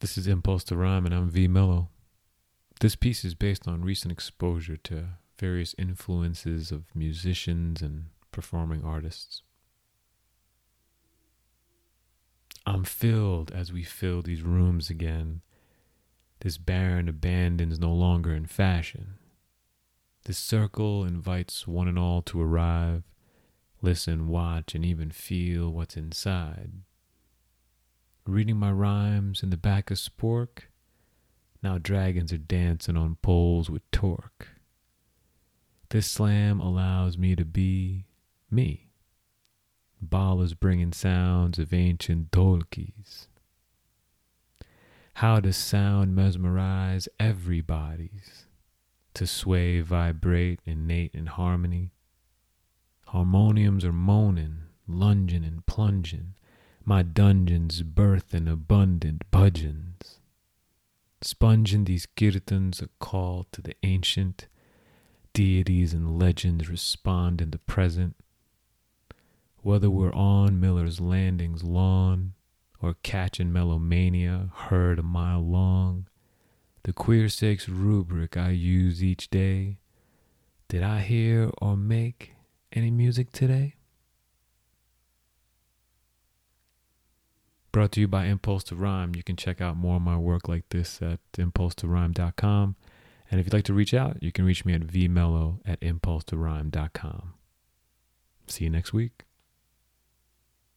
This is Impulse to Rhyme, and I'm V Mello. This piece is based on recent exposure to various influences of musicians and performing artists. I'm filled as we fill these rooms again. This barren abandon's no longer in fashion. This circle invites one and all to arrive, listen, watch, and even feel what's inside reading my rhymes in the back of spork. Now dragons are dancing on poles with torque. This slam allows me to be me. Bala's bringing sounds of ancient dholkis. How does sound mesmerize everybody's? To sway, vibrate, innate in harmony. Harmoniums are moaning, lunging and plunging my dungeons birth in abundant bhajans. Sponging these kirtans a call to the ancient, deities and legends respond in the present. Whether we're on Miller's Landing's lawn or catching melomania heard a mile long, the queer sakes rubric I use each day. Did I hear or make any music today? Brought to you by Impulse to Rhyme. You can check out more of my work like this at impulsetorhyme.com. And if you'd like to reach out, you can reach me at vmello at impulsetorhyme.com. See you next week.